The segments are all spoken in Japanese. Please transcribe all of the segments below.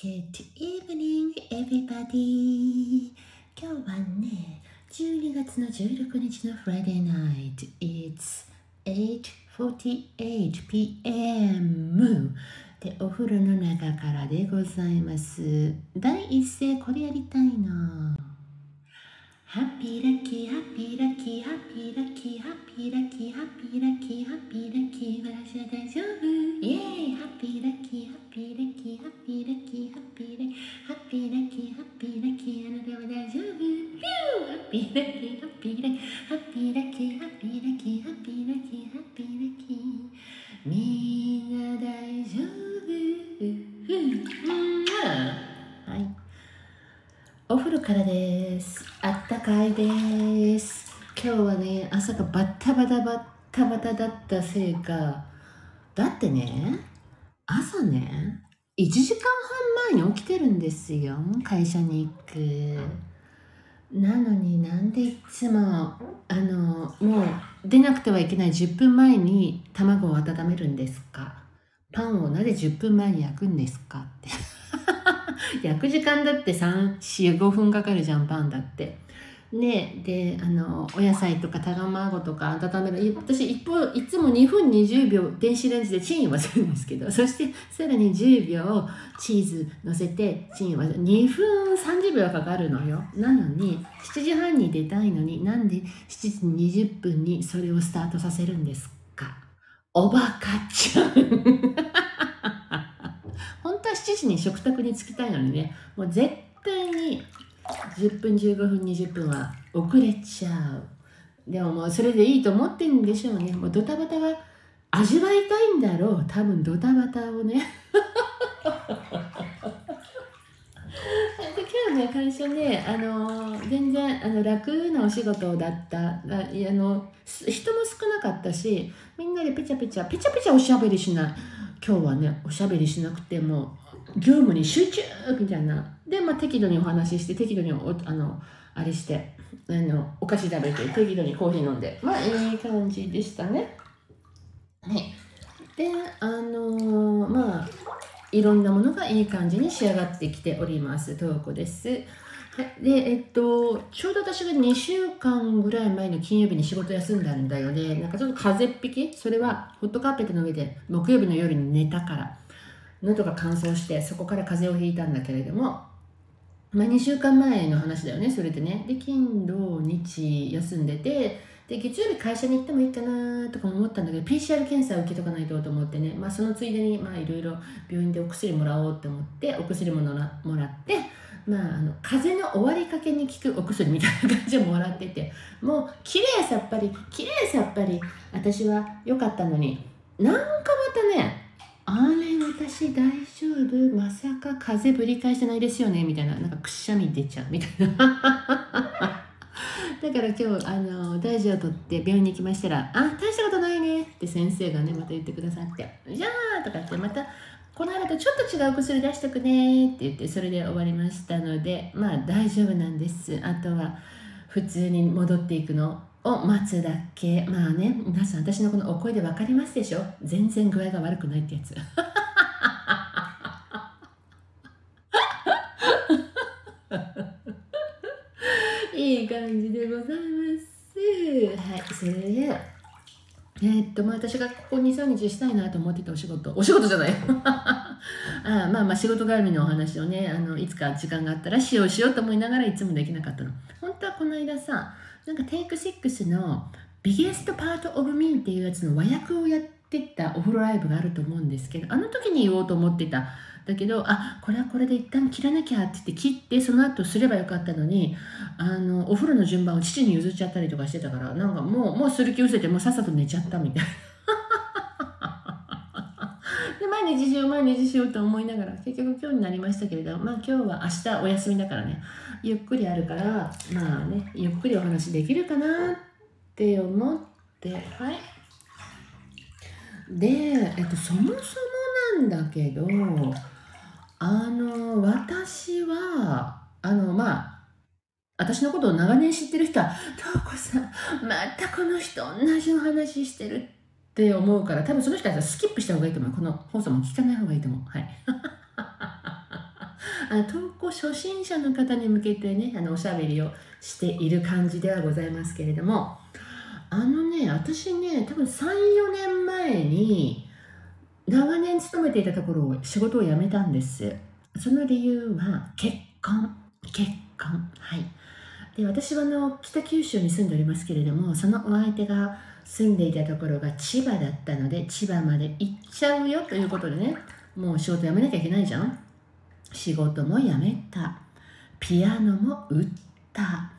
Good evening, everybody. 今日はね、12月の16日の Friday night. It's 8.48pm. で、お風呂の中からでございます。第一声、これやりたいな。ハッピーラッキー、ハッピーラッキー、ハッピーラッキー、ハッピーラッキー、ハッピーラッキー、ハッピーラッキー、私は大丈夫。イェーイ、ハッピーラッキー、ハッピーラッキー、ハッピーラッキー、ハッピーラッキー、ハッピーラッキー、ハッピーラッキー、あなたは大丈夫。ピューハッピーラッキー、ハッピーラッキー、ハッピーラッキー、ハッピーラッキー、ハッピーラッキー、ハッピーラッキー。みんな大丈夫。はい。お風呂からです。あったかいです。今日はね、朝がバッタバタバッタバタだったせいか、だってね、朝ね、1時間半前に起きてるんですよ。会社に行く。なのになんでいつも、あの、もう出なくてはいけない10分前に卵を温めるんですか？パンをなぜ10分前に焼くんですか？って。焼く時間だって3、4、5分かかるじゃん、パンだって。ねで、あの、お野菜とか卵とか温める。私、一方、いつも2分20秒電子レンジでチンはするんですけど、そしてさらに10秒チーズ乗せてチンは2分30秒かかるのよ。なのに、7時半に出たいのになんで7時20分にそれをスタートさせるんですか？おバカちゃん。本当は7時に食卓に着きたいのにね、もう絶対に10分、15分、20分は遅れちゃう。でももうそれでいいと思ってんでしょうね。もうドタバタが味わいたいんだろう。多分ドタバタをね。で今日ね会社ねあの全然あの楽なお仕事だったあいやあのす人も少なかったしみんなでペチャペチャペチャペチャおしゃべりしない今日はねおしゃべりしなくても業務に集中みたいなで、まあ、適度にお話しして適度におあのあれしてあのお菓子食べて適度にコーヒー飲んでまあいい感じでしたね。はい、であのまあいろんなものがいい感じに仕上がってきております。トウコです。はい、で、えっと、ちょうど私が2週間ぐらい前の金曜日に仕事休んだんだよね。なんかちょっと風邪っぴき？それはホットカーペットの上で木曜日の夜に寝たから。喉が乾燥してそこから風邪をひいたんだけれども、まあ、2週間前の話だよねそれでね。で金土日休んでてで月曜日会社に行ってもいいかなとか思ったんだけど PCR 検査を受けとかないとと思ってね、まあ、そのついでにいろいろ病院でお薬もらおうって思ってお薬ものらもらって、まあ、あの風邪の終わりかけに効くお薬みたいな感じでもらっててもう綺麗さっぱり綺麗さっぱり私は良かったのになんかまたねあれ私大丈夫まさか風ぶり返してないですよねみたいななんかくしゃみ出ちゃうみたいな。だから今日あの大事を取って病院に行きましたら「あ大したことないね」って先生がねまた言ってくださって「じゃあ」とかってまたこの間とちょっと違う薬出しとくねって言ってそれで終わりましたのでまあ大丈夫なんです。あとは普通に戻っていくのを待つだけ。まあね皆さん私のこのお声で分かりますでしょ？全然具合が悪くないってやつ。いい感じでございます。はいそれでえーっとまあ私がここ23日したいなと思ってたお仕事。お仕事じゃない。ああまあまあ仕事絡みのお話をねあのいつか時間があったらしようしようと思いながらいつもできなかったの。本当はこの間さなんかテイク6の「Biggest Part of Me」っていうやつの和訳をやってってたお風呂ライブがあると思うんですけどあの時に言おうと思ってただけどあこれはこれで一旦切らなきゃって言って切ってその後すればよかったのにあのお風呂の順番を父に譲っちゃったりとかしてたからなんかもうもうする気失せてもうさっさと寝ちゃったみたいな。で毎日しよう毎日しようと思いながら結局今日になりましたけれどまあ今日は明日お休みだからねゆっくりあるからまあねゆっくりお話できるかなって思ってはいでえっとそもそもなんだけどあの私はあのまあ私のことを長年知ってる人は「瞳子さんまたこの人同じお話してる」って思うから多分その人はスキップした方がいいと思う。この放送も聞かない方がいいと思う。はい。あ投稿初心者の方に向けてねあのおしゃべりをしている感じではございますけれども。あのね私ね多分34年前に長年勤めていたところを仕事を辞めたんです。その理由は結婚。結婚。はい。で私はあの北九州に住んでおりますけれどもそのお相手が住んでいたところが千葉だったので千葉まで行っちゃうよということでねもう仕事辞めなきゃいけないじゃん。仕事も辞めた。ピアノも売った。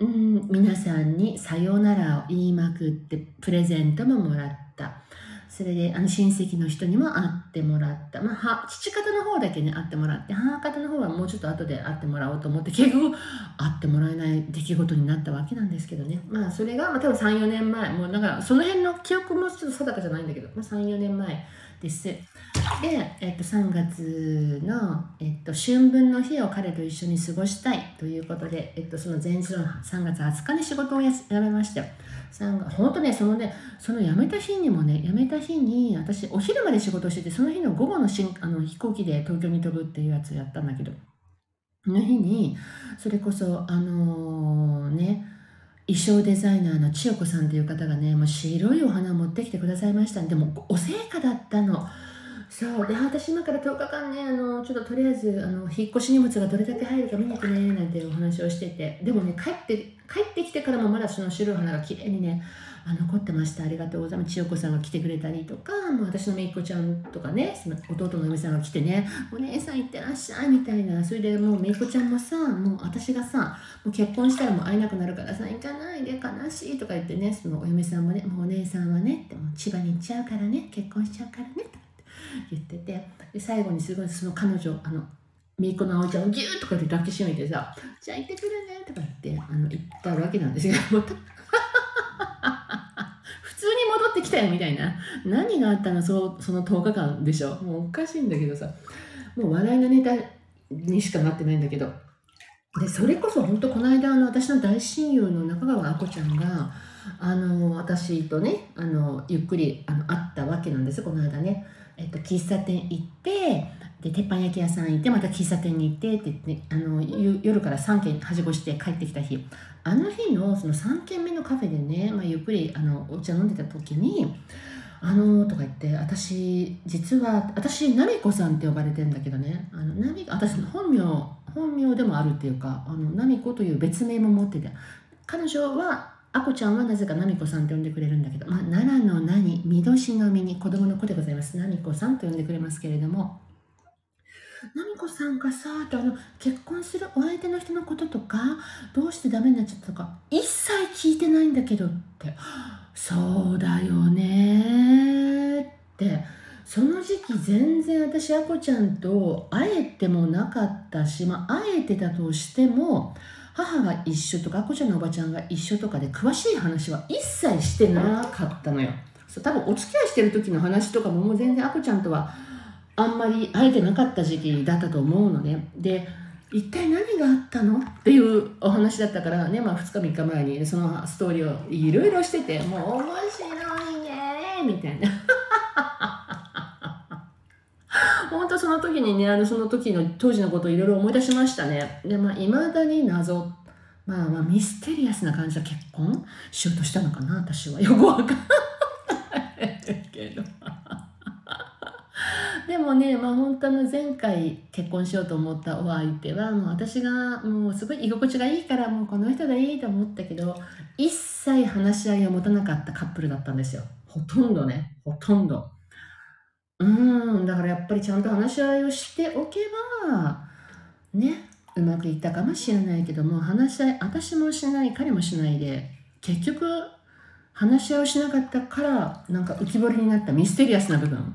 うん皆さんにさようならを言いまくってプレゼントももらった。それであの親戚の人にも会ってもらった、まあ、は父方の方だけに会ってもらって母方の方はもうちょっと後で会ってもらおうと思って結局会ってもらえない出来事になったわけなんですけどね。まあそれが、まあ、多分34年前。もうだからその辺の記憶もちょっと定かじゃないんだけど、まあ、34年前です。で、えっと、3月の、えっと、春分の日を彼と一緒に過ごしたいということで、えっと、その前日の3月20日に仕事を辞めました本当ねそのねその辞めた日にもね辞めた日に私お昼まで仕事しててその日の午後のしあの飛行機で東京に飛ぶっていうやつをやったんだけどその日にそれこそあのー、ね衣装デザイナーの千代子さんという方がねもう白いお花を持ってきてくださいました。でもお成果だったの。そう。で私今から10日間ねあのちょっととりあえずあの引っ越し荷物がどれだけ入るか見に行くねなんてお話をしてて。でもね帰って帰ってきてからもまだその白い花が綺麗にねあ残ってましたありがとうございます千代子さんが来てくれたりとかもう私のめいっ子ちゃんとかねその弟の嫁さんが来てねお姉さん行ってらっしゃいみたいなそれでもうめいっ子ちゃんもさもう私がさもう結婚したらもう会えなくなるからさ行かないで悲しいとか言ってねそのお嫁さんもねもうお姉さんはねってもう千葉に行っちゃうからね結婚しちゃうからねとか言っててで最後にすごいその彼女あのめいっ子の葵ちゃんをギューとかって抱きしめてさ「じゃあ行ってくるね」とか言ってあの言ったわけなんですよ。普通に戻ってきたよみたいな。何があったのそその10日間でしょ。もうおかしいんだけどさ。もう笑いのネタにしかなってないんだけど。でそれこそ本当この間あの私の大親友の中川あこちゃんがあの私とねあのゆっくりあの会ったわけなんですこの間ね。えっと、喫茶店行ってで鉄板焼き屋さん行ってまた喫茶店に行ってって言って、あの夜から3軒はしごして帰ってきた日。あの日のその3軒目のカフェでね、まあ、ゆっくりあのお茶飲んでた時に「あのー」とか言って私実は私ナミコさんって呼ばれてんだけどね。あのナミ私の本名本名でもあるっていうかあのナミコという別名も持ってて。彼女はあこちゃんはなぜかなみこさんと呼んでくれるんだけど、まあ、奈良の何、みどしの実に子供の子でございます。なみこさんと呼んでくれますけれども、なみこさんがさ、あの結婚するお相手の人のこととか、どうしてダメになっちゃったとか、一切聞いてないんだけどって、そうだよねって、その時期全然私、あこちゃんと会えてもなかったし、まあ、会えてたとしても、母が一緒とか、あこちゃんのおばちゃんが一緒とかで詳しい話は一切してなかったのよ。そう多分お付き合いしてる時の話とかももう全然あこちゃんとはあんまり会えてなかった時期だったと思うのね。で、一体何があったのっていうお話だったからね、まあ2日3日前にそのストーリーをいろいろしてて、もう面白いねみたいな。本当その時にね、あのその時の当時のことをいろいろ思い出しましたね。で、まあ、未だに謎、まあまあミステリアスな感じで結婚？しようとしたのかな、私は。よくわかんないけど。でもね、まあ本当の前回結婚しようと思ったお相手は、もう私がもうすごい居心地がいいから、もうこの人でいいと思ったけど、一切話し合いを持たなかったカップルだったんですよ。ほとんどね、ほとんど。うん、だからやっぱりちゃんと話し合いをしておけば、ね、うまくいったかもしれないけども、話し合い、私もしない、彼もしないで、結局、話し合いをしなかったから、なんか浮き彫りになったミステリアスな部分。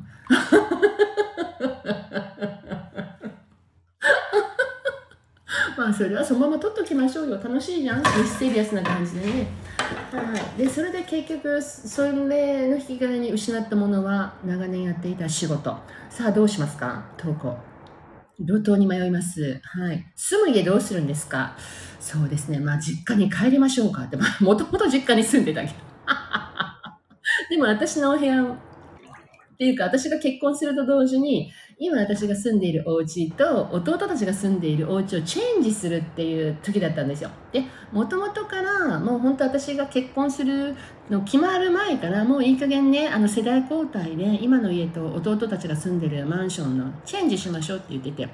まあそれはそのまま取っときましょうよ。楽しいじゃん。ミステリアスな感じでね。はいでそれで結局それの引き金に失ったものは長年やっていた仕事。さあどうしますか？投稿。路頭に迷います。はい。住む家どうするんですか？そうですね。まあ、実家に帰りましょうか。って、まあ、もともと実家に住んでたけど。でも、私のお部屋ていうか、私が結婚すると同時に、今私が住んでいるお家と弟たちが住んでいるお家をチェンジするっていう時だったんですよ。で、もともとからもう本当私が結婚するの決まる前からもういい加減ね、あの世代交代で今の家と弟たちが住んでるマンションのチェンジしましょうって言ってて。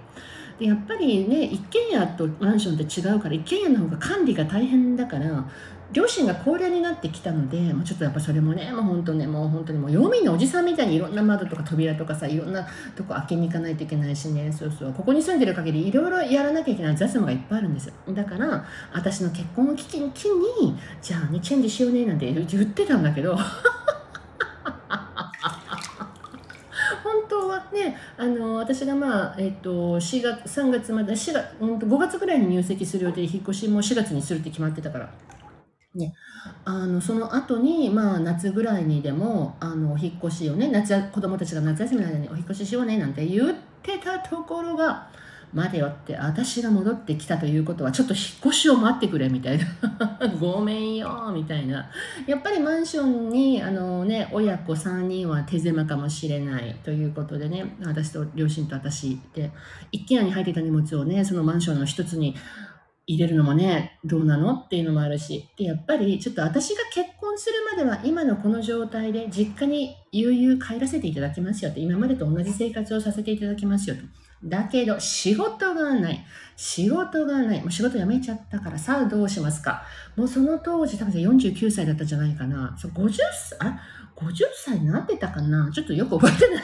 でやっぱりね一軒家とマンションって違うから一軒家の方が管理が大変だから両親が高齢になってきたので、もうちょっとやっぱそれもね、もう本当ね、もう本当にもう、読みのおじさんみたいにいろんな窓とか扉とかさ、いろんなとこ開けに行かないといけないしね、そうそう、ここに住んでる限りいろいろやらなきゃいけない雑務がいっぱいあるんですよ。だから、私の結婚を機に機に、じゃあね、チェンジしようね、なんて言ってたんだけど、本当はね、あの私がまあ、えっ、と、4月、3月まで、4月、5月ぐらいに入籍する予定で、引っ越しも4月にするって決まってたから。ね、あのその後にまあ夏ぐらいにでもあのお引っ越しをね夏子供たちが夏休みの間にお引っ越ししようねなんて言ってたところが待てよって私が戻ってきたということはちょっと引っ越しを待ってくれみたいな。ごめんよみたいな。やっぱりマンションにあのね親子3人は手狭かもしれないということでね私と両親と私で一軒家に入っていた荷物をねそのマンションの一つに入れるのもね、どうなのっていうのもあるし。で、やっぱりちょっと私が結婚するまでは今のこの状態で実家に悠々帰らせていただきますよと。今までと同じ生活をさせていただきますよと。だけど、仕事がない。仕事がない。もう仕事辞めちゃったから、さあどうしますか。もうその当時、多分49歳だったじゃないかな。そう、50歳、あ、50歳になってたかなちょっとよく覚えてない。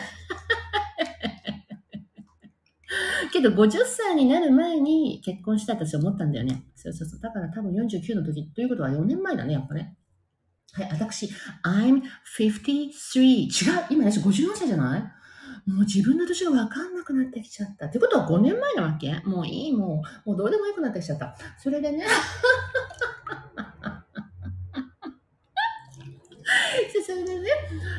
ど50歳になる前に結婚したい私思ったんだよね。そうそうそう。だから多分49の時ということは4年前だね、やっぱね。はい、私、I'm 53. 違う、今私54歳じゃない？もう自分の年がわかんなくなってきちゃった。ってことは5年前なわけ？もういい、もう、もうどうでもよくなってきちゃった。それでね。それで、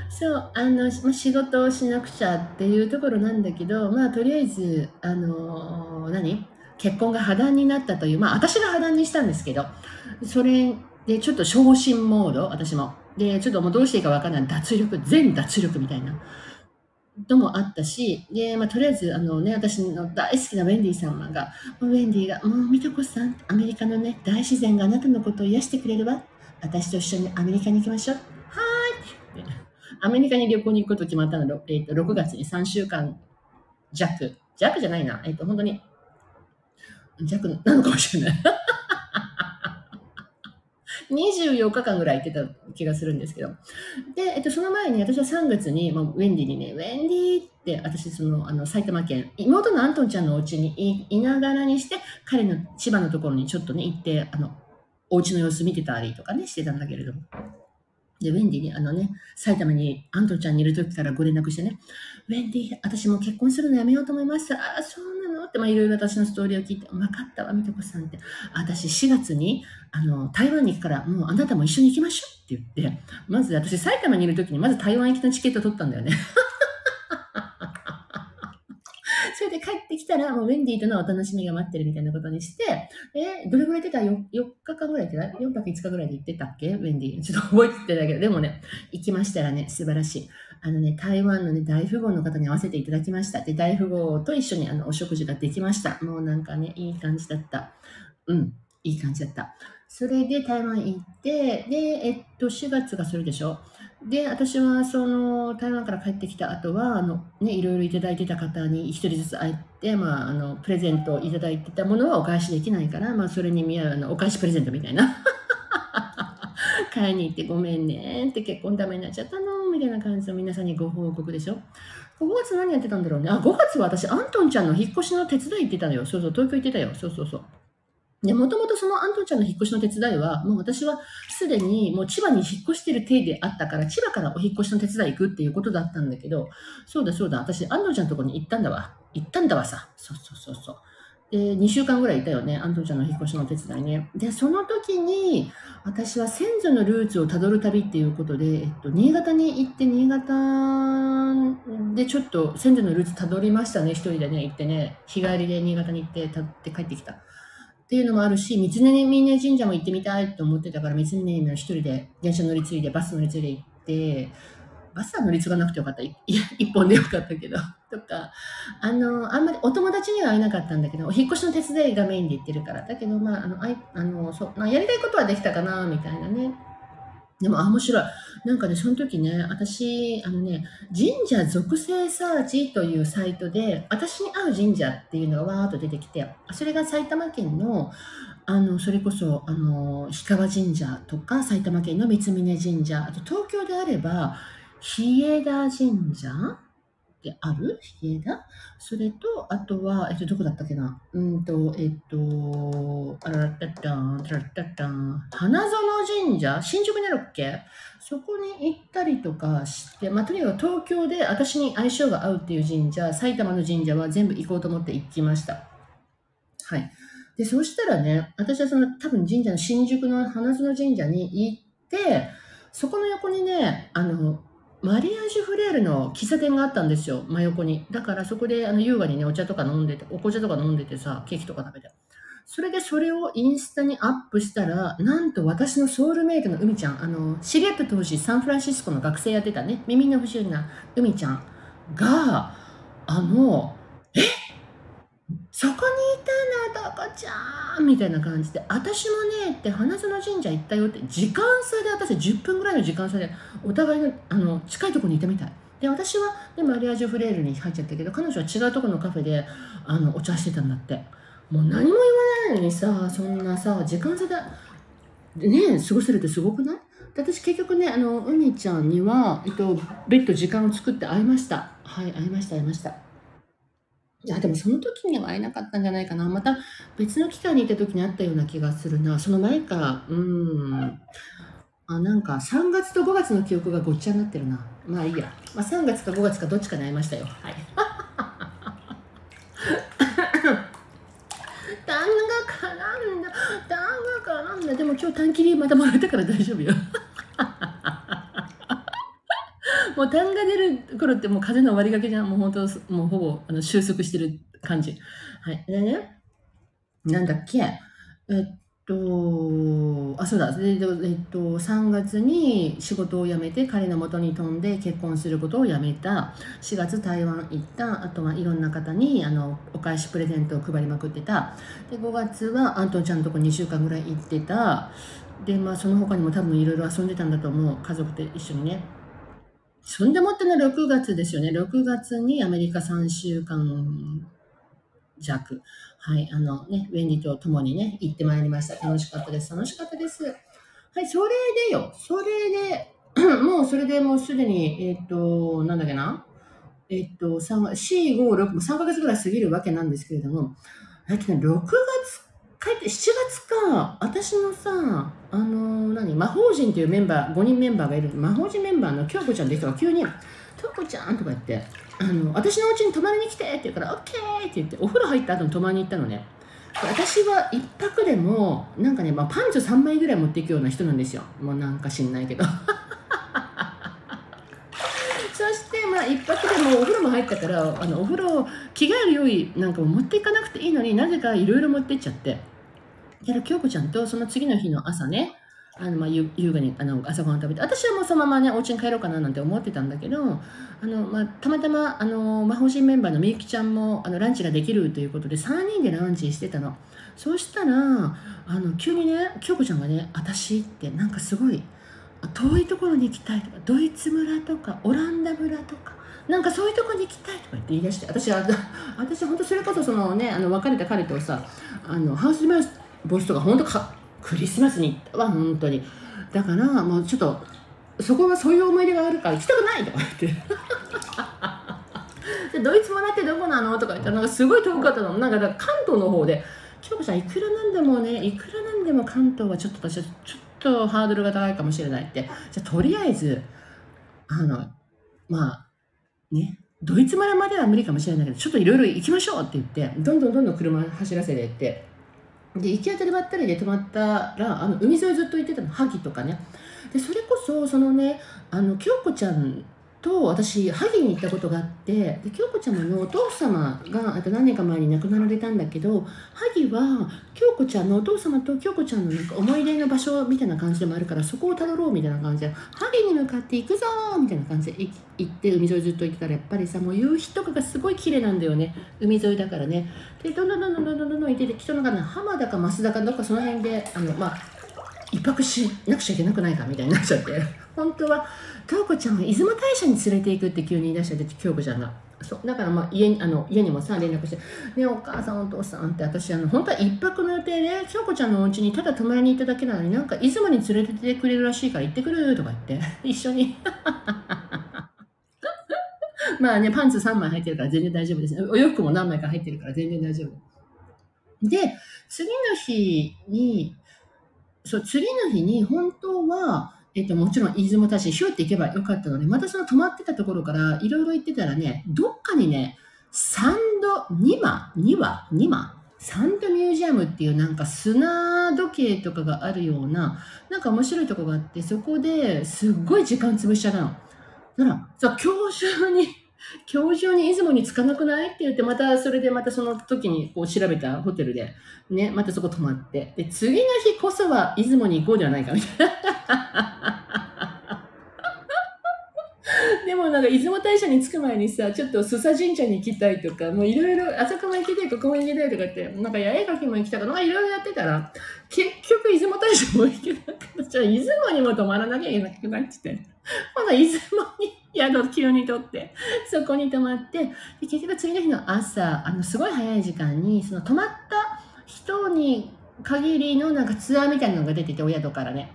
そう、あの、ま仕事をしなくちゃっていうところなんだけど、まあ、とりあえず、あの、何？結婚が破談になったという、まあ、私が破談にしたんですけど、それでちょっと昇進モード、私も。で、ちょっともうどうしていいかわかんない。脱力、全脱力みたいな。のもあったし、で、まあ、とりあえず、あのね、私の大好きなウェンディ様が、ウェンディが、もう、みとこさん、アメリカのね、大自然があなたのことを癒してくれるわ。私と一緒にアメリカに行きましょう。アメリカに旅行に行くこと決まったのは、えー、と6月に3週間弱。弱じゃないな。えっ、ー、と、本当に弱なのかもしれない。24日間ぐらい行ってた気がするんですけど。で、えっと、その前に私は3月に、まあ、ウェンディにね、ウェンディって、私、その、あの、埼玉県、妹のアントンちゃんのお家にいながらにして、彼の千葉のところにちょっとね、行って、あの、お家の様子見てたりとかね、してたんだけれども。で、ウェンディに、あのね、埼玉にアントちゃんにいる時からご連絡してね、ウェンディ、私も結婚するのやめようと思いました。ああ、そうなの？って、まあ、いろいろ私のストーリーを聞いて、分かったわ、みとこさんって。私、4月に、あの、台湾に行くから、もうあなたも一緒に行きましょうって言って、まず私、埼玉にいる時に、まず台湾行きのチケット取ったんだよね。それで帰ってきたら、もうウェンディとのお楽しみが待ってるみたいなことにして、えどれぐらい行ってた？4, ?4 日間ぐらい行ってた ?4 泊5日ぐらいで行ってたっけ？ウェンディ。ちょっと覚えてないけど、でもね、行きましたらね、素晴らしい。あのね、台湾のね、大富豪の方に会わせていただきました。で、大富豪と一緒にあのお食事ができました。もうなんかね、いい感じだった。うん、いい感じだった。それで台湾行って、で、えっと、4月がそれでしょ？で、私はその台湾から帰ってきた後は、あの、ね、いろいろいただいてた方に一人ずつ会って、まあ、あの、プレゼントをいただいてたものはお返しできないから、まあ、それに見合うあのお返しプレゼントみたいな。買いに行ってごめんねって結婚ダメになっちゃったのみたいな感じの皆さんにご報告でしょ。5月何やってたんだろうね。あ、5月は私、アントンちゃんの引っ越しの手伝い行ってたのよ。そうそう、東京行ってたよ。そうそうそう。で、もともとそのアントンちゃんの引っ越しの手伝いは、もう私はすでにもう千葉に引っ越してる体であったから、千葉からお引っ越しの手伝い行くっていうことだったんだけど、そうだそうだ、私、アントンちゃんのところに行ったんだわ。行ったんだわさ。そうそうそうそう。で、2週間ぐらいいたよね。アントンちゃんの引っ越しの手伝いね。で、その時に、私は先祖のルーツをたどる旅っていうことで、えっと、新潟に行って、新潟でちょっと先祖のルーツたどりましたね。一人でね、行ってね、日帰りで新潟に行って、たって帰ってきた。っていうのもあるし、三峯峰神社も行ってみたいと思ってたから、三峯峰一人で電車乗り継いで、バス乗り継いで行って、バスは乗り継がなくてよかった。一本でよかったけど。とか、あの、あんまりお友達には会えなかったんだけど、お引っ越しの手伝いがメインで行ってるから。だけど、まあ、あの、あいあのそうまあ、やりたいことはできたかな、みたいなね。でも、あ、面白い。なんかね、その時ね、私、あのね、神社属性サーチというサイトで、私に合う神社っていうのがわーっと出てきて、それが埼玉県の、あの、それこそ、あの、氷川神社とか、埼玉県の三峯神社、あと東京であれば、日枝神社ってあるそれと、あとは、えっと、どこだったっけな？うんと、えっと、あらたたん、たらたたん、花園神社？新宿にあるっけ？そこに行ったりとかして、まあ、とにかく東京で私に相性が合うっていう神社、埼玉の神社は全部行こうと思って行きました。はい。で、そしたらね、私はその多分神社の新宿の花園神社に行って、そこの横にね、あの、マリアージュフレールの喫茶店があったんですよ、真横に。だからそこであの優雅にね、お茶とか飲んでて、お紅茶とか飲んでてさ、ケーキとか食べて。それでそれをインスタにアップしたら、なんと私のソウルメイトの海ちゃん、あの、知り合った当時サンフランシスコの学生やってたね、耳の不自由な海ちゃんが、あの、そこにいたの、どこちゃんみたいな感じで、私もね、って花園神社行ったよって、時間差で私10分ぐらいの時間差で、お互いの、あの、近いところにいたみたい。で、私は、で、マリアージュフレールに入っちゃったけど、彼女は違うところのカフェで、あの、お茶してたんだって。もう何も言わないのにさ、そんなさ、時間差で、ね、過ごせるってすごくない？私結局ね、あの、海ちゃんには、えっと、別途時間を作って会いました。はい、会いました、会いました。いや、でもその時には会えなかったんじゃないかな。また別の機会にいた時に会ったような気がするな。その前か、うん。あ、なんか3月と5月の記憶がごっちゃになってるな。まあいいや。まあ3月か5月かどっちかに会いましたよ。はい。旦那が絡んだ。旦那絡んだ。でも今日短期にまたもらったから大丈夫よ。もう痰が出る頃ってもう風邪の終わりがけじゃん。もう本当、もうほぼあの収束してる感じ。はい。でね、なんだっけ、えっと、あ、そうだ。で、えっと、3月に仕事を辞めて彼の元に飛んで結婚することをやめた。4月台湾行った。あとはいろんな方にあのお返しプレゼントを配りまくってた。で、5月はアントンちゃんのとこ2週間ぐらい行ってた。で、まあその他にも多分いろいろ遊んでたんだと思う。家族と一緒にね。そんでもっての6月ですよね。6月にアメリカ3週間弱。はい、あのね、ウェンディと共にね、行ってまいりました。楽しかったです。楽しかったです。はい、それでよ。それで、もうそれでもうすでに、えっ、ー、と、なんだっけな。えっ、ー、と、4、5、6、3ヶ月ぐらい過ぎるわけなんですけれども、えっとね、6月帰って7月か私のさあの、何魔法陣っていうメンバー5人メンバーがいる魔法陣メンバーの京子ちゃんって人が急に「京子ちゃん」とか言ってあの「私のお家に泊まりに来て」って言うから「オッケー」って言ってお風呂入った後に泊まりに行ったのね。私は1泊でもなんかね、まあ、パンツ3枚ぐらい持っていくような人なんですよ。もうなんか知んないけど。そしてまあ一泊でもお風呂も入ったからあのお風呂着替える用意なんかも持っていかなくていいのになぜかいろいろ持ってっちゃって。だから京子ちゃんとその次の日の朝ねあのまあ優雅にあの朝ごはん食べて私はもうそのままねお家に帰ろうかななんて思ってたんだけどあの、まあ、たまたまあの魔法陣メンバーのみゆきちゃんもあのランチができるということで3人でランチしてたの。そうしたらあの急にね京子ちゃんがね私ってなんかすごい遠いところに行きたいとかドイツ村とかオランダ村とかなんかそういうとこに行きたいとか言って言い出して私は 私本当それこそそのねあの別れた彼とさあのハウスマウスボスとか本当かクリスマスに行ったわ本当に。だからもうちょっとそこはそういう思い出があるから行きたくないとか言って。でドイツ村ってどこなのとか言ったらなんかすごい遠かったの。なんか関東の方で京子ちゃんいくらなんでもねいくらなんでも関東はちょっと私はちょっとハードルが高いかもしれないって。じゃあとりあえずあのまあねドイツ村までは無理かもしれないけどちょっといろいろ行きましょうって言ってどんどんどんどん車走らせていってで行き当たりばったりで泊まったらあの海沿いずっと行ってたの。萩とかね。でそれこそそのねあの京子ちゃんと私萩に行ったことがあってで京子ちゃまのお父様があと何年か前に亡くなられたんだけど萩は京子ちゃんのお父様と京子ちゃんのなんか思い出の場所みたいな感じでもあるからそこをたどろうみたいな感じで萩に向かって行くぞみたいな感じで行って海沿いずっと行ってたらやっぱりさもう夕日とかがすごい綺麗なんだよね。海沿いだからね。でどんどんどんどんどんどんどんどん行ってて人のがね浜田か増田かどっかその辺であのまあ一泊しなくちゃいけなくないかみたいになっちゃって。本当は京子ちゃんは出雲大社に連れて行くって急に言い出しちゃって京子ちゃんが。そうだからまあ家にあの家にもさ連絡して「ねお母さんお父さん」って私あの本当は一泊の予定で京子ちゃんのお家にただ泊まりに行っただけなのになんか出雲に連れてってくれるらしいから行ってくるとか言って。一緒に。まあねパンツ3枚入ってるから全然大丈夫ですね。お洋服も何枚か入ってるから全然大丈夫。で次の日にそう、次の日に本当は、えっと、もちろん出雲大社にヒューって行けばよかったので、またその泊まってたところからいろいろ行ってたらね、どっかにね、サンド、2マ、2話、2マ、サンドミュージアムっていうなんか砂時計とかがあるような、なんか面白いとこがあって、そこですっごい時間潰しちゃったの。だから、さ、今日中に今日中に出雲に着かなくない？って言って、またそれでまたその時にこう調べたホテルで、ね、またそこ泊まって、で、次の日こそは出雲に行こうではないかみたいな。でもなんか出雲大社に着く前にさ、ちょっと須佐神社に行きたいとか、もういろいろ、あそこも行きたい、ここも行きたいとかって、なんか八重垣も行きたいとか、いろいろやってたら、結局出雲大社も行けなくなっちゃう。出雲にも泊まらなきゃいけなくなっちゃって。まだ出雲に宿急に取って、そこに泊まって、で結局次の日の朝、あの、すごい早い時間に、その泊まった人に限りのなんかツアーみたいなのが出てて、お宿からね。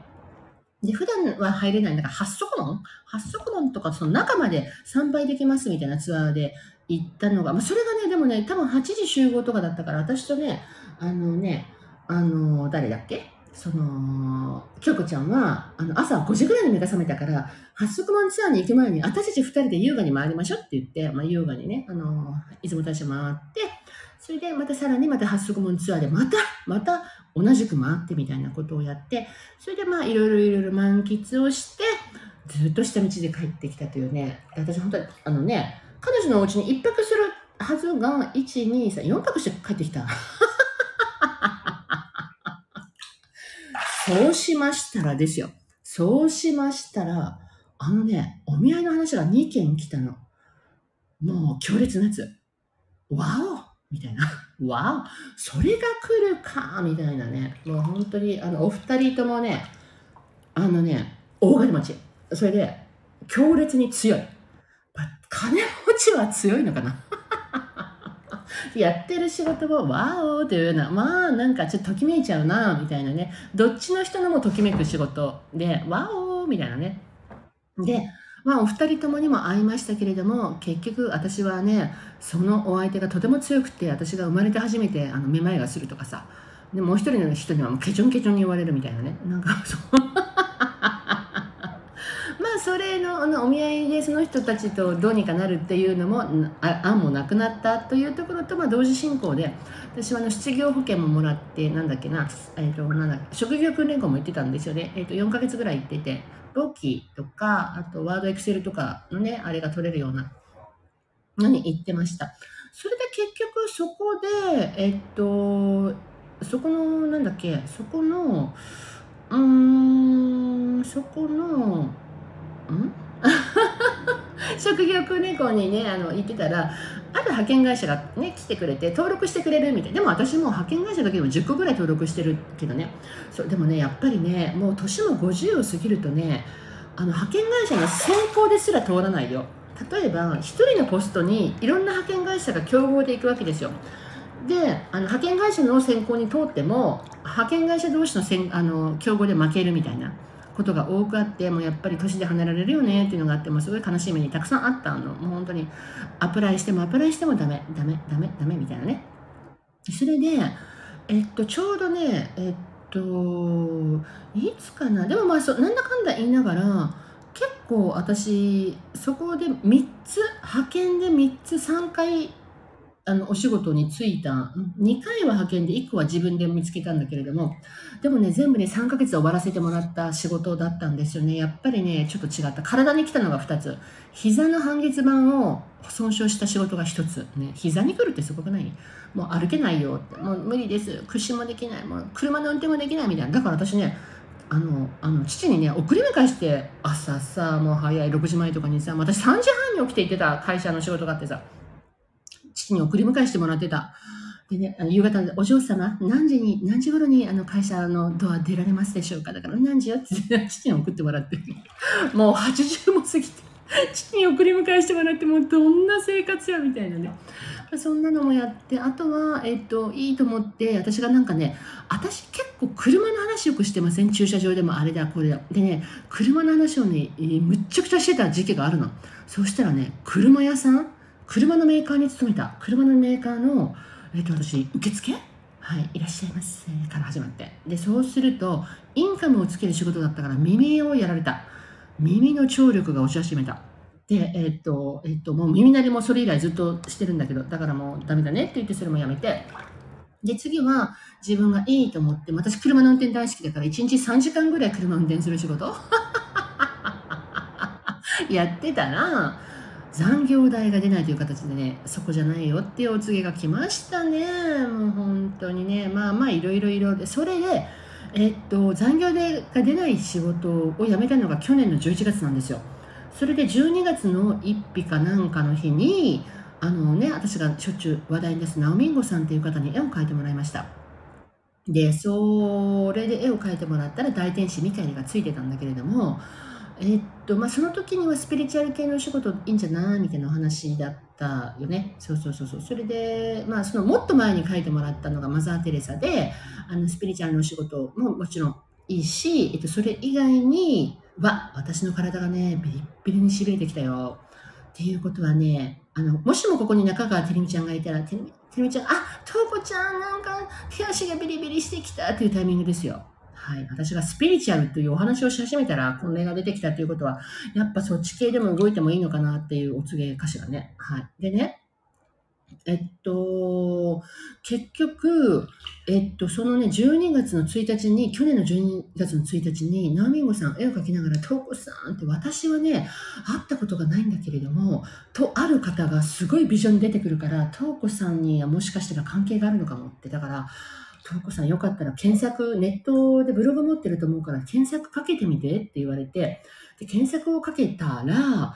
で、普段は入れない、なんか八足門？八足門とか、その中まで参拝できますみたいなツアーで行ったのが、まあ、それがね、でもね、多分8時集合とかだったから、私とね、あのね、あの、誰だっけ？その、京子ちゃんは、あの、朝5時ぐらいに目が覚めたから、八足門ツアーに行く前に、私たち2人で優雅に回りましょうって言って、まあ、優雅にね、あの、出雲大社回って、それでまたさらにまた八足門ツアーで、また、また同じく回ってみたいなことをやって、それでまあ、いろいろいろいろ満喫をして、ずっと下道で帰ってきたというね、私本当に、あのね、彼女のお家に一泊するはずが、1、2、3、4泊して帰ってきた。そうしましたらですよ。そうしましたら、あのね、お見合いの話が2件来たの。もう強烈なやつ。わおみたいな。わおそれが来るかみたいなね。もう本当に、あの、お二人ともね、あのね、大金持ち。それで、強烈に強い。金持ちは強いのかなやってる仕事をワオというような、まあなんかちょっとときめいちゃうな、みたいなね。どっちの人のもときめく仕事で、ワオみたいなね。で、まあお二人ともにも会いましたけれども、結局私はね、そのお相手がとても強くて、私が生まれて初めてあのめまいがするとかさ、でもう一人の人にはもうケチョンケチョンに言われるみたいなね。なんかそうそれのあのお見合いでその人たちとどうにかなるっていうのも案もなくなったというところと、まあ、同時進行で私はあの失業保険ももらってなんだっけな,、えーと、なんだ職業訓練校も行ってたんですよね、えーと、4ヶ月ぐらい行っててロキとかあとワードエクセルとかのねあれが取れるようなのに行ってました。それで結局そこでえっ、ー、とそこのなんだっけそこのうーんそこのん？職業訓練校にねあの行ってたらある派遣会社がね来てくれて登録してくれるみたいでも私も派遣会社だけでも10個ぐらい登録してるけどね。そうでもねやっぱりねもう年も50を過ぎるとねあの派遣会社の選考ですら通らないよ。例えば1人のポストにいろんな派遣会社が競合で行くわけですよ。であの派遣会社の選考に通っても派遣会社同士のせんあの競合で負けるみたいな。ことが多くあってもうやっぱり年で離れられるよねっていうのがあってもすごい悲しい目にたくさんあったの。もう本当にアプライしてもアプライしてもダメダメダメダメみたいなね。それでえっとちょうどねえっといつかな。でもまあそなんだかんだ言いながら結構私そこで3つ派遣で3つ3回あのお仕事に就いた2回は派遣で1個は自分で見つけたんだけれどもでもね全部ね3ヶ月終わらせてもらった仕事だったんですよね。やっぱりねちょっと違った。体に来たのが2つ。膝の半月板を損傷した仕事が1つ。ね膝に来るってすごくない？もう歩けないよ。ってもう無理です。屈伸もできない。もう車の運転もできないみたいな。だから私ねあのあの父にね送り迎えして朝さもう早い6時前とかにさ私3時半に起きて行ってた会社の仕事があってさ父に送り迎えしてもらってた。でね、あの夕方、お嬢様、何時に、何時頃にあの会社のドア出られますでしょうか？だから何時よって父に送ってもらって、もう80も過ぎて、父に送り迎えしてもらって、もうどんな生活やみたいなね。そんなのもやって、あとは、えっと、いいと思って、私がなんかね、私結構車の話よくしてません？駐車場でもあれだ、これだ。でね、車の話をね、むっちゃくちゃしてた時期があるの。そしたらね、車屋さん車のメーカーに勤めた車のメーカーの、えっと、私受付？はいいらっしゃいますから始まって。でそうするとインカムをつける仕事だったから耳をやられた。耳の聴力が落ち始めた。でえっとえっともう耳鳴りもそれ以来ずっとしてるんだけどだからもうダメだねって言ってそれもやめて。で次は自分がいいと思って私車の運転大好きだから1日3時間ぐらい車運転する仕事？やってたら残業代が出ないという形でねそこじゃないよっていうお告げが来ましたね。もう本当にね。まあまあいろいろいろでそれでえっと残業代が出ない仕事を辞めたのが去年の11月なんですよ。それで12月の1日かなんかの日にあのね私がしょっちゅう話題に出すナオミンゴさんという方に絵を描いてもらいました。でそれで絵を描いてもらったら大天使ミカエルがついてたんだけれどもえっとまあ、その時にはスピリチュアル系のお仕事いいんじゃないみたいなお話だったよね。そうそうそうそう。それで、まあ、そのもっと前に書いてもらったのがマザー・テレサで、あのスピリチュアルのお仕事ももちろんいいし、えっと、それ以外には、私の体がね、ビリッビリにしびれてきたよ。っていうことはね、あの、もしもここに中川てるみちゃんがいたら、てるみちゃん、あ、とうこちゃん、なんか手足がビリビリしてきたっていうタイミングですよ。はい。私がスピリチュアルというお話をし始めたら、この絵が出てきたということは、やっぱそっち系でも動いてもいいのかなっていうお告げかしらね。はい。でね、えっと、結局、えっと、そのね、12月の1日に、去年の12月の1日に、ナオミンゴさん、絵を描きながら、トーコさんって私はね、会ったことがないんだけれども、とある方がすごいビジョンに出てくるから、トーコさんにはもしかしたら関係があるのかもって、だから、トウコさんよかったら検索、ネットでブログ持ってると思うから検索かけてみてって言われて、で検索をかけたら、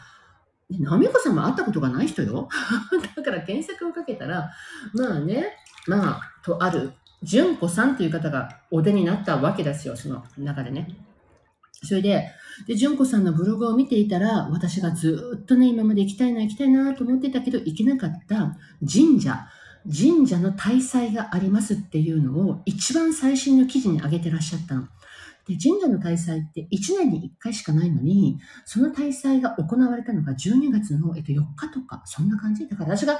ナミコさんも会ったことがない人よ。だから検索をかけたら、まあね、まあ、とある、純子さんという方がお出になったわけですよ、その中でね。それで、で、純子さんのブログを見ていたら、私がずっとね、今まで行きたいな、行きたいなと思ってたけど、行けなかった神社、神社の大祭がありますっていうのを一番最新の記事に上げてらっしゃったの。で、神社の大祭って1年に1回しかないのに、その大祭が行われたのが12月の、えっと、4日とか、そんな感じ。だから私が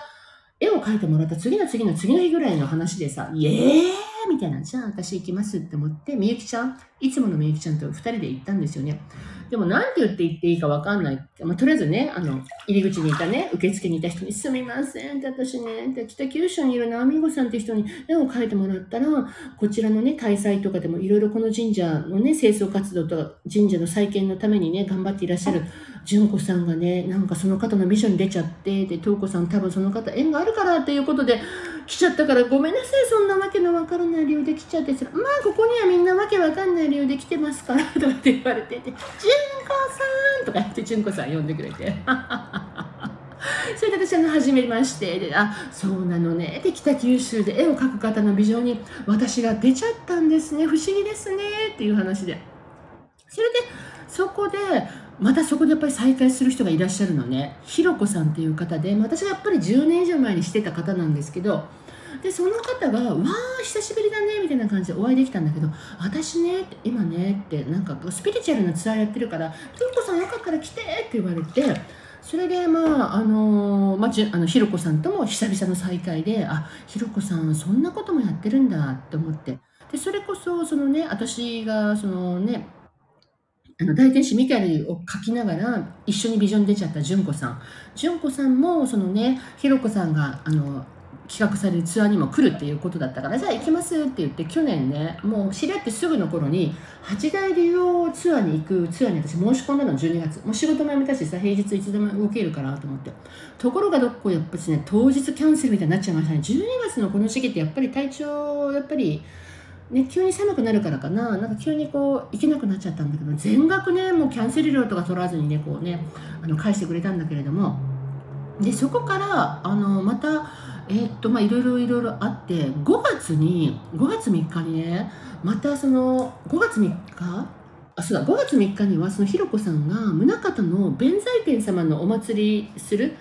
絵を描いてもらった次の次の次の日ぐらいの話でさ、イエー？みたいな、じゃあ私行きますって思って、みゆきちゃん、いつものみゆきちゃんと2人で行ったんですよね。でも、なんて言って言っていいかわかんない。まあ、とりあえずね、あの、入り口にいたね、受付にいた人に、すみませんって、私ね、で北九州にいるナーミンゴさんって人に絵を描いてもらったら、こちらのね、大祭とかでもいろいろこの神社のね、清掃活動とか、神社の再建のためにね、頑張っていらっしゃる純子さんがね、なんかその方のビジョンに出ちゃって、で、東子さん多分その方縁があるからっていうことで、来ちゃったからごめんなさい、そんなわけのわからない理由で来ちゃって、まあ、ここにはみんなわけわかんない理由で来てますから、とかって言われてて、純子さんとか言って純子さん呼んでくれて。それで私あの初めましてであそうなのねで北九州で絵を描く方のビジョンに私が出ちゃったんですね不思議ですねっていう話でそれでそこでまたそこでやっぱり再会する人がいらっしゃるのね。ひろこさんっていう方で私がやっぱり10年以上前にしてた方なんですけどでその方が「わあ久しぶりだね」みたいな感じでお会いできたんだけど「私ね今ね」ってなんかスピリチュアルなツアーやってるから「ひろこさんよかったら来て」って言われてそれでまああのまあ、あのひろこさんとも久々の再会であひろこさんそんなこともやってるんだって思って。でそれこそそのね私がそのねあの大天使ミカエルを書きながら一緒にビジョン出ちゃった純子さん。純子さんもそのねひろこさんがあの企画されるツアーにも来るっていうことだったからじゃあ行きますって言って去年ねもう知り合ってすぐの頃に八大流用ツアーに行くツアーに私申し込んだの12月。もう仕事も辞めたしさ平日いつでも動けるからと思って。ところがどっこやっぱりね当日キャンセルみたいになっちゃいましたね。12月のこの時期ってやっぱり体調やっぱりね、急に寒くなるからかな、なんか急にこう、行けなくなっちゃったんだけど、全額ね、もうキャンセル料とか取らずにね、こうね、あの返してくれたんだけれども、で、そこから、あの、また、えー、っと、まあ、いろいろいろいろあって、5月に、5月3日にね、またその、5月3日あ、そうだ、5月3日には、そのひろこさんが、宗像の弁財天様のお祭りする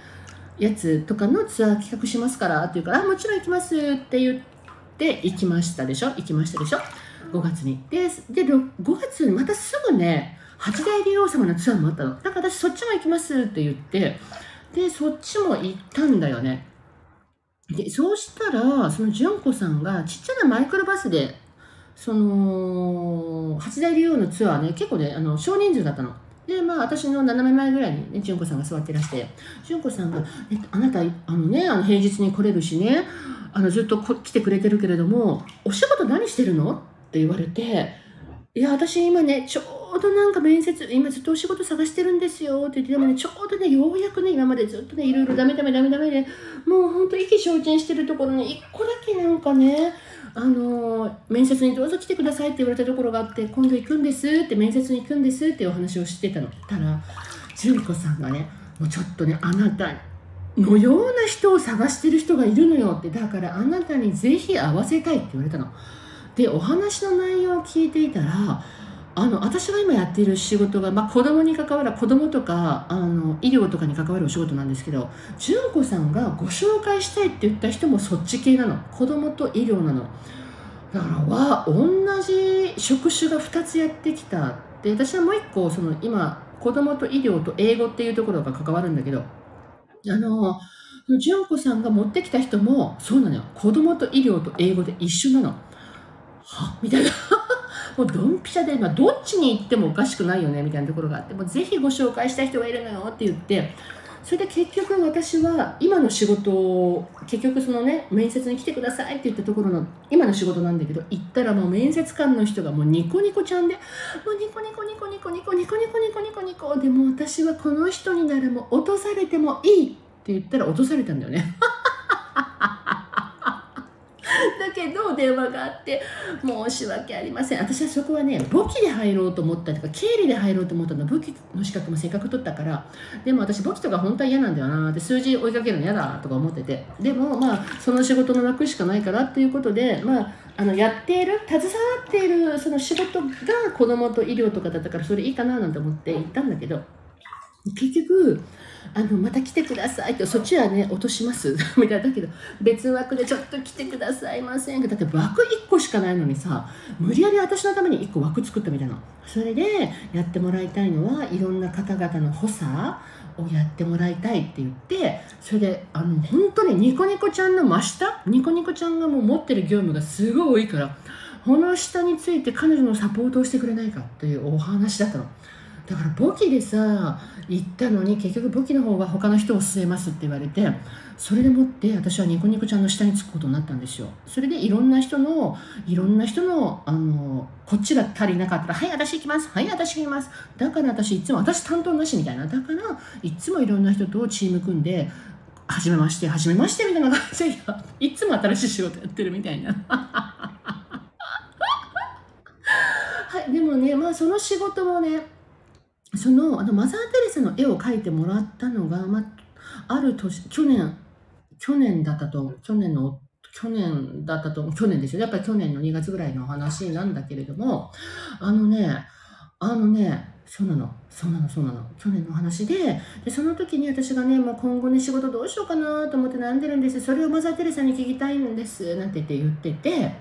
やつとかのツアー企画しますからっていうから、あ、もちろん行きますって言って、で行きましたでしょ？行きましたでしょ？5月にでで5月にまたすぐね八大竜王様のツアーもあったの。だから私そっちも行きますって言ってでそっちも行ったんだよね。でそうしたらその純子さんがちっちゃなマイクロバスでその八大竜王のツアーね結構ねあの少人数だったの。でまあ私の斜め前ぐらいにね純子さんが座ってらして純子さんが「えあなたあのねあの平日に来れるしねあのずっと来てくれてるけれどもお仕事何してるの？って言われていや私今ねちょうどなんか面接今ずっとお仕事探してるんですよ。って言ってでもねちょうどねようやくね今までずっとねいろいろダメダメダメダメでもうほんと意気消沈してるところに1個だけなんかねあのー、面接にどうぞ来てくださいって言われたところがあって今度行くんですって面接に行くんですっていうお話をしてたの。たら純子さんがねもうちょっとねあなたのような人を探してる人がいるのよってだからあなたにぜひ会わせたいって言われたの。でお話の内容を聞いていたらあの私が今やっている仕事が、まあ、子供に関わる子供とかあの医療とかに関わるお仕事なんですけど純子さんがご紹介したいって言った人もそっち系なの子供と医療なのだからわ同じ職種が2つやってきたで私はもう1個その今子供と医療と英語っていうところが関わるんだけどあの、純子さんが持ってきた人も、そうなのよ。子供と医療と英語で一緒なの。はみたいな。もうドンピシャで、ま、どっちに行ってもおかしくないよね、みたいなところがあって、もうぜひご紹介したい人がいるのよって言って、それで結局私は今の仕事を結局そのね面接に来てくださいって言ったところの今の仕事なんだけど行ったらもう面接官の人がもうニコニコちゃんでもうニコニコニコニコニコニコニコニコニコニコでも私はこの人にならも落とされてもいいって言ったら落とされたんだよねだけど電話があって申し訳ありません。私はそこはね簿記で入ろうと思ったとか経理で入ろうと思ったの。簿記の資格もせっかく取ったから。でも私簿記とか本当は嫌なんだよな。って数字追いかけるの嫌だとか思ってて。でもまあその仕事の楽しかないからっていうことでまああのやっている携わっているその仕事が子供と医療とかだったからそれいいかななんて思って行ったんだけど結局あのまた来てくださいってそっちはね落とします。みたいな。だけど別枠でちょっと来てくださいませんだって枠1個しかないのにさ無理やり私のために1個枠作ったみたいな。それでやってもらいたいのはいろんな方々の補佐をやってもらいたいって言ってそれであの本当にニコニコちゃんの真下？ニコニコちゃんがもう持ってる業務がすごい多いからこの下について彼女のサポートをしてくれないかっていうお話だったの。だから簿記でさ行ったのに結局簿記の方は他の人を据えますって言われてそれでもって私はニコニコちゃんの下につくことになったんですよ。それでいろんな人のいろんな人のあのこっちが足りなかったら「はい私行きますはい私行きます」だから私いつも私担当なしみたいな。だからいつもいろんな人とチーム組んではじめましてはじめましてみたいな感じで いつも新しい仕事やってるみたいな。はいでもねまあその仕事もねそのあのマザー・テレサの絵を描いてもらったのが、まあ、ある年去年去年だったと去年の去年だったと去年ですよ。やっぱり去年の2月ぐらいの話なんだけれどもあのねあのねそうなの。そうなのそうなの。去年の話ででその時に私がねもう今後ね仕事どうしようかなと思って悩んでるんです。それをマザー・テレサに聞きたいんです。なんて言って言ってて。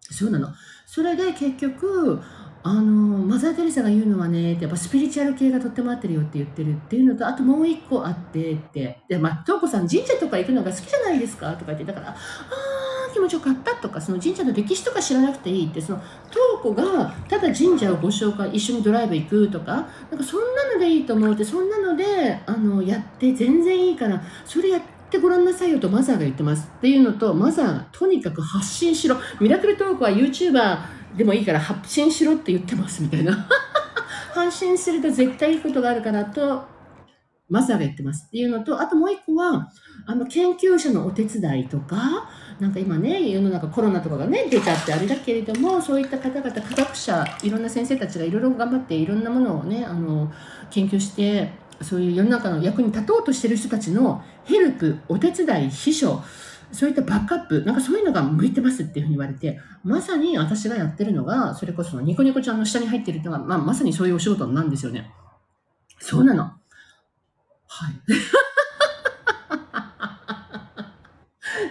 そうなの。それで結局あのマザー・テレサが言うのはねやっぱスピリチュアル系がとっても合ってるよって言ってるっていうのとあともう一個あってって。でまあ東子さん神社とか行くのが好きじゃないですかとか言ってだからああ気持ちよかったとかその神社の歴史とか知らなくていいってその東子がただ神社をご紹介一緒にドライブ行くとかなんかそんなのでいいと思うってそんなのであのやって全然いいからそれやってごらんなさいよとマザーが言ってます。っていうのとマザーがとにかく発信しろ。ミラクルトークは YouTuber でもいいから発信しろって言ってますみたいな。発信すると絶対いいことがあるからとマザーが言ってます。っていうのとあともう一個はあの研究者のお手伝いとかなんか今ね世の中コロナとかがね出ちゃってあれだけれどもそういった方々科学者いろんな先生たちがいろいろ頑張っていろんなものをねあの研究してそういう世の中の役に立とうとしてる人たちのヘルプお手伝い秘書そういったバックアップ、なんかそういうのが向いてますっていうふうに言われて、まさに私がやってるのが、それこそのニコニコちゃんの下に入ってるのが、まあ、まさにそういうお仕事なんですよね。そうなの。はい。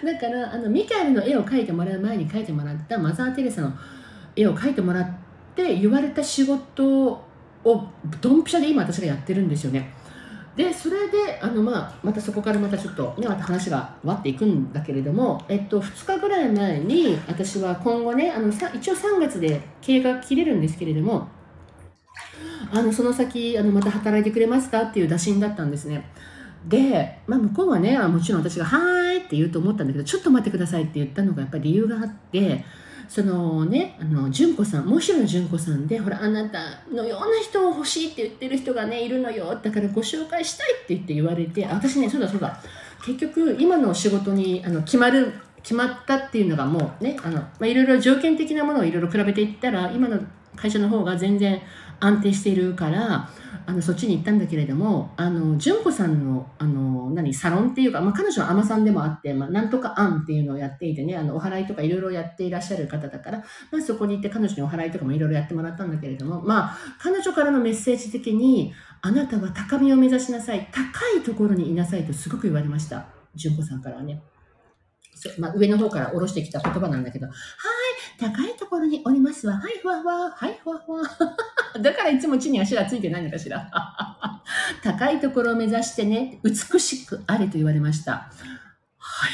だから、あの、ミカエルの絵を描いてもらう前に描いてもらったマザー・テレサの絵を描いてもらって言われた仕事をドンピシャで今私がやってるんですよね。でそれであの、まあ、またそこからまたちょっと、ね、また話がわっていくんだけれども、えっと、2日ぐらい前に私は今後ねあの一応3月で経営が切れるんですけれどもあのその先あのまた働いてくれますかっていう打診だったんですね。で、まあ、向こうはねもちろん私が「はーい」って言うと思ったんだけどちょっと待ってくださいって言ったのがやっぱり理由があってそのね、あの、純子さん、もう一人の純子さんで、ほら、あなたのような人を欲しいって言ってる人がね、いるのよ。だからご紹介したいって言って言われて、私ね、そうだそうだ。結局、今の仕事にあの決まる、決まったっていうのがもうね、あの、まあ、いろいろ条件的なものをいろいろ比べていったら、今の会社の方が全然安定しているから、あのそっちに行ったんだけれども、あの純子さんのあの何サロンっていうか、まあ、彼女は海女さんでもあって、まあ、なんとか案っていうのをやっていてね、あのお祓いとかいろいろやっていらっしゃる方だから、まあ、そこに行って彼女にお祓いとかもいろいろやってもらったんだけれども、まあ、彼女からのメッセージ的に、あなたは高みを目指しなさい、高いところにいなさいとすごく言われました、純子さんからはね。まあ、上の方から下ろしてきた言葉なんだけど、はい、高いところにおりますわ。はい、ふわふわ。はい、ふわふわ。だからいつも地に足がついてないのかしら？高いところを目指してね、美しくあれと言われました。はい。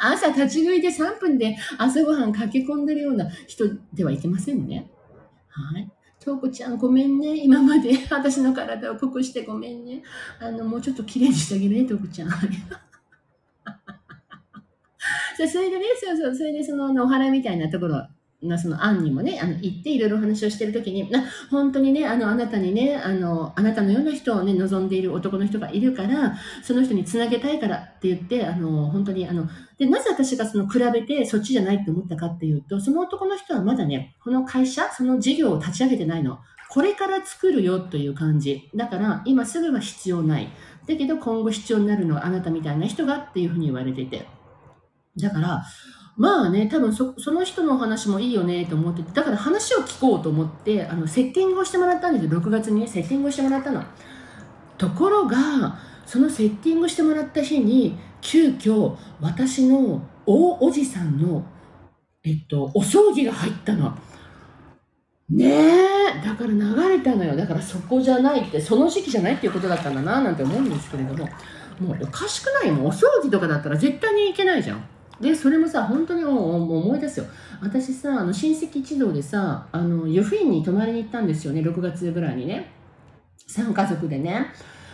朝立ち食いで3分で朝ごはん駆け込んでるような人ではいけませんね。はい。とうこちゃんごめんね。今まで 私の体を濃くしてごめんね。あの、もうちょっと綺麗にしてあげるね、とうこちゃん。それでね、そうそう、それでその、お祓いみたいなところなその案にもね、あの行っていろいろ話をしてるときに、な本当にね、あのあなたにねあの、あなたのような人をね、望んでいる男の人がいるから、その人につなげたいからって言って、あの本当にあの、で、なぜ私がその比べてそっちじゃないって思ったかっていうと、その男の人はまだね、この会社、その事業を立ち上げてないの。これから作るよという感じ。だから、今すぐは必要ない。だけど今後必要になるのはあなたみたいな人がっていうふうに言われてて。だから、まあね、多分そその人のお話もいいよねと思ってて、だから話を聞こうと思って、あのセッティングをしてもらったんですよ、6月にね、セッティングをしてもらったの。ところが、そのセッティングしてもらった日に、急遽私の大おじさんの、えっと、お葬儀が入ったの。ねえ、だから流れたのよ。だからそこじゃないって、その時期じゃないっていうことだったんだな、なんて思うんですけれども、もうおかしくないもうお葬儀とかだったら絶対に行けないじゃん。でそれもさ本当に思い出すよ。私さあの親戚一同でさあの湯布院に泊まりに行ったんですよね。6月ぐらいにね。3家族でね。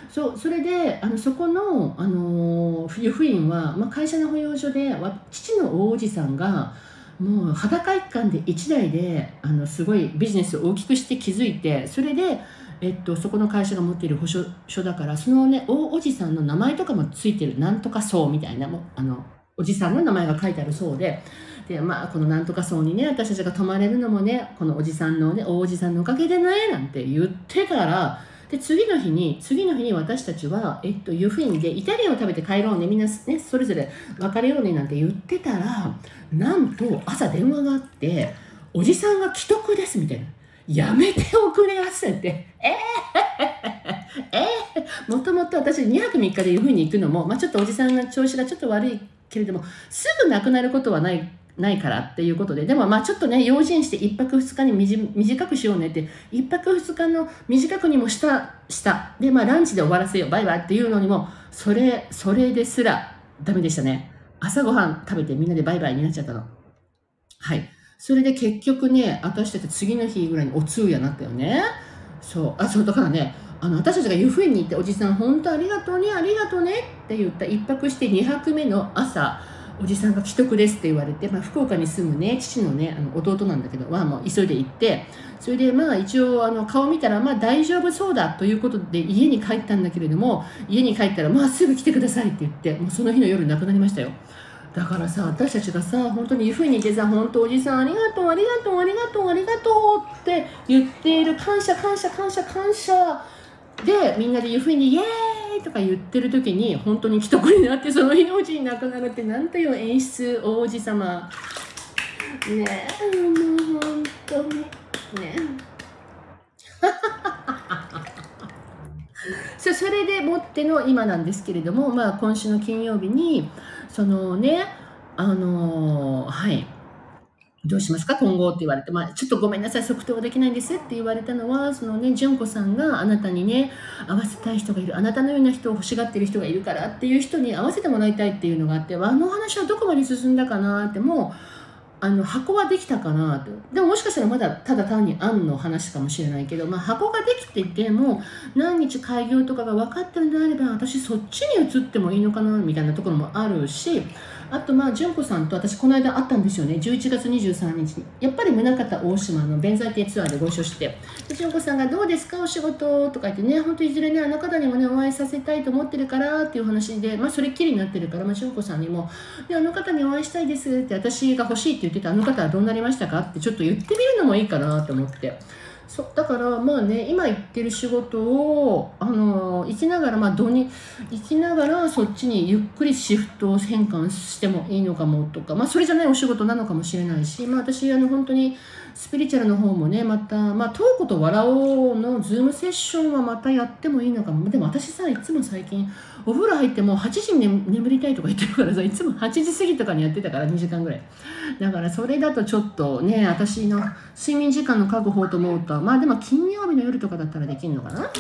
そうそれであのそこの、あの湯布院は、まあ、会社の保養所で父の大おじさんがもう裸一貫で1台であのすごいビジネスを大きくして築いてそれでえっと、そこの会社が持っている保証書だからそのね大おじさんの名前とかもついてる。なんとか層みたいなもあのおじさんの名前が書いてあるそうで、で、まあ、このなんとか層にね、私たちが泊まれるのもね、このおじさんのね、大おじさんのおかげでね、なんて言ってたら、で、次の日に、次の日に私たちは、えっと、湯布院でイタリアンを食べて帰ろうね、みんなね、それぞれ別れようね、なんて言ってたら、なんと朝電話があって、おじさんが既得です、みたいな。やめておくれやすって。えー、えー、もともと私2泊3日で湯布院に行くのも、まあ、ちょっとおじさんの調子がちょっと悪いけれどもすぐ亡くなることはないないからっていうことででもまあちょっとね用心して1泊2日に短くしようねって1泊2日の短くにもしたした。でまあランチで終わらせよう。バイバイっていうのにもそれそれですらダメでしたね。朝ごはん食べてみんなでバイバイになっちゃったの。はい。それで結局ね私たち次の日ぐらいにお通夜になったよね。そう。あそうだからねあの私たちが湯布院に行っておじさん本当ありがとうねありがとうねって言った1泊して2泊目の朝おじさんが既得ですって言われて、まあ、福岡に住むね父のねあの弟なんだけどはもう急いで行ってそれでまあ一応あの顔見たらまあ大丈夫そうだということで家に帰ったんだけれども家に帰ったらまあすぐ来てくださいって言ってもうその日の夜亡くなりましたよ。だからさ私たちがさ本当に湯布院にいてさ本当おじさんありがとうありがとうありがとうありがとうって言っている感謝感謝感謝感謝でみんなで湯布院にイエーイとか言ってる時に本当に既得になってその日のうちに亡くなるってなんという演出王子様。ねえもう本当に。ねそ それでもっての今なんですけれども、まあ、今週の金曜日にそのねあのはい。どうしますか？今後って言われて、まあ、ちょっとごめんなさい、即答できないんですって言われたのは、そのね、純子さんがあなたにね、合わせたい人がいる、あなたのような人を欲しがってる人がいるからっていう人に合わせてもらいたいっていうのがあって、あの話はどこまで進んだかなって、もう、あの箱はできたかなと。でももしかしたらまだただ単に案の話かもしれないけど、まあ、箱ができていても何日開業とかが分かってるのであれば私そっちに移ってもいいのかなみたいなところもあるしあとまあ純子さんと私この間会ったんですよね。11月23日に。やっぱり宗像大島の弁財亭ツアーでご一緒して。純子さんが「どうですか？お仕事」とか言ってね。本当いずれねあの方にもねお会いさせたいと思ってるからっていう話でまあそれっきりになってるから、まあ、純子さんにも「であの方にお会いしたいです」って私が欲しいって言ってたあの方はどうなりましたか？ってちょっと言ってみるのもいいかなと思って。そだからまあね今行ってる仕事をあの行きながらまあ土に行きながらそっちにゆっくりシフトを変換してもいいのかもとかまあそれじゃないお仕事なのかもしれないしまあ私あの本当にスピリチュアルの方もねまたまあトークと笑おうのズームセッションはまたやってもいいのかも。でも私さいつも最近お風呂入ってもう8時に眠りたいとか言ってるからさいつも8時過ぎとかにやってたから2時間ぐらい。だからそれだとちょっとね私の睡眠時間の確保と思うとまあでも金曜日の夜とかだったらできるのかな。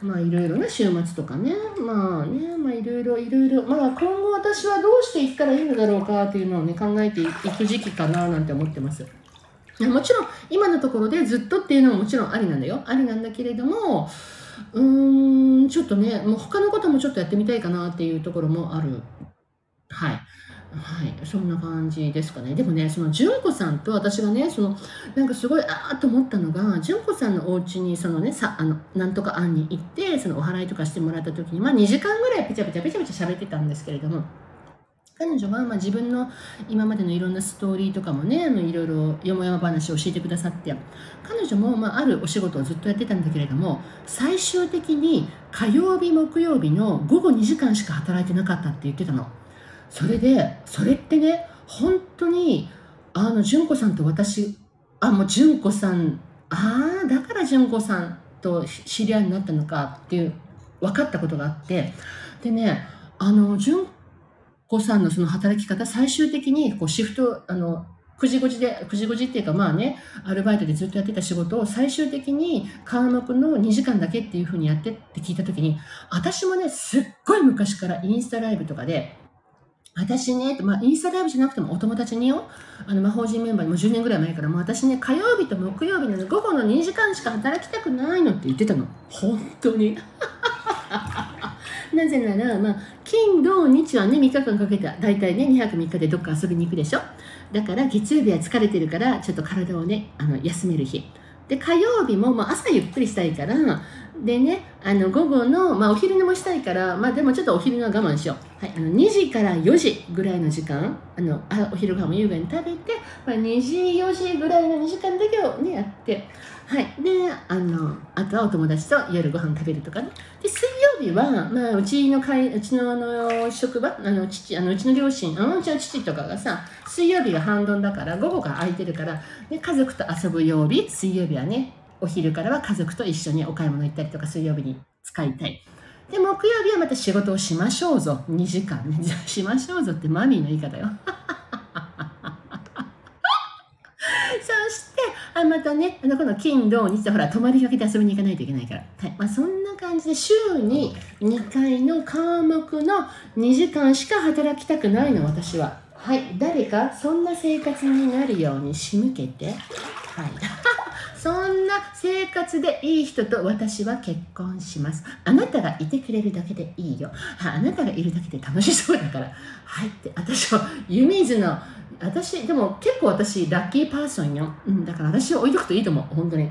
まあいろいろね週末とかね。まあねまあいろいろいろいろ。まあ今後私はどうしていったらいいのだろうかっていうのをね考えていく時期かななんて思ってます。もちろん今のところでずっとっていうのももちろんありなんだよ。ありなんだけれどもうーんちょっとねもう他のこともちょっとやってみたいかなっていうところもある。はい。はい、そんな感じですかね。でもね、その純子さんと私がね、そのなんかすごいああと思ったのが、純子さんのお家にそのね、さあのなんとか案に行って、そのお祓いとかしてもらった時に、まあ2時間ぐらいペチャペチャペチャペチャ喋ってたんですけれども、彼女はま自分の今までのいろんなストーリーとかもねあのいろいろよもやま話を教えてくださって彼女もまああるお仕事をずっとやってたんだけれども最終的に火曜日木曜日の午後2時間しか働いてなかったって言ってたの。それでそれってね本当にあの純子さんと私あもう純子さんああだから純子さんと知り合いになったのかっていう分かったことがあって。でねあの純子子さんのその働き方、最終的にこうシフト、あの、9時5時で、9時5時っていうかまあね、アルバイトでずっとやってた仕事を最終的に科目の2時間だけっていうふうにやってって聞いたときに、私もね、すっごい昔からインスタライブとかで、私ね、まあ、インスタライブじゃなくてもお友達によ、あの、魔法人メンバーにも10年ぐらい前から、もう私ね、火曜日と木曜日の午後の2時間しか働きたくないのって言ってたの。本当に。なぜなら、まあ、金、土、日はね、3日間かけて、大体ね、2泊3日でどっか遊びに行くでしょ。だから、月曜日は疲れてるから、ちょっと体をね、あの休める日。で、火曜日も、まあ、朝ゆっくりしたいから、でね、あの午後の、まあ、お昼寝もしたいから、まあ、でもちょっとお昼寝は我慢しよう。はい、あの2時から4時ぐらいの時間、あのあお昼ご飯も優雅に食べて、まあ、2時、4時ぐらいの2時間だけをね、やって、はい。で、あの、あとはお友達と夜ご飯食べるとかね。で、水曜日は、まあ、うちの会、うちのあの、職場、あの、父、あの、うちの両親、あの、うちの父とかがさ、水曜日が半ドンだから、午後が空いてるから、で、家族と遊ぶ曜日、水曜日はね、お昼からは家族と一緒にお買い物行ったりとか、水曜日に使いたい。で、木曜日はまた仕事をしましょうぞ。2時間ね。しましょうぞってマミーの言い方よ。あまたね、あのこの金、土、日とほら、泊まりがけで遊びに行かないといけないから。はいまあ、そんな感じで、週に2回の科目の2時間しか働きたくないの、私は。はい、誰かそんな生活になるように仕向けて、はい。そんな生活でいい人と私は結婚します。あなたがいてくれるだけでいいよ。あなたがいるだけで楽しそうだから。はいって私は湯水の私でも結構私ラッキーパーソンよ、うん、だから私は置いとくといいと思う。本当に。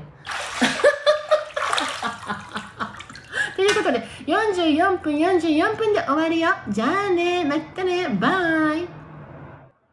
ということで44分44分で終わりよ。じゃあねまたね。バイ。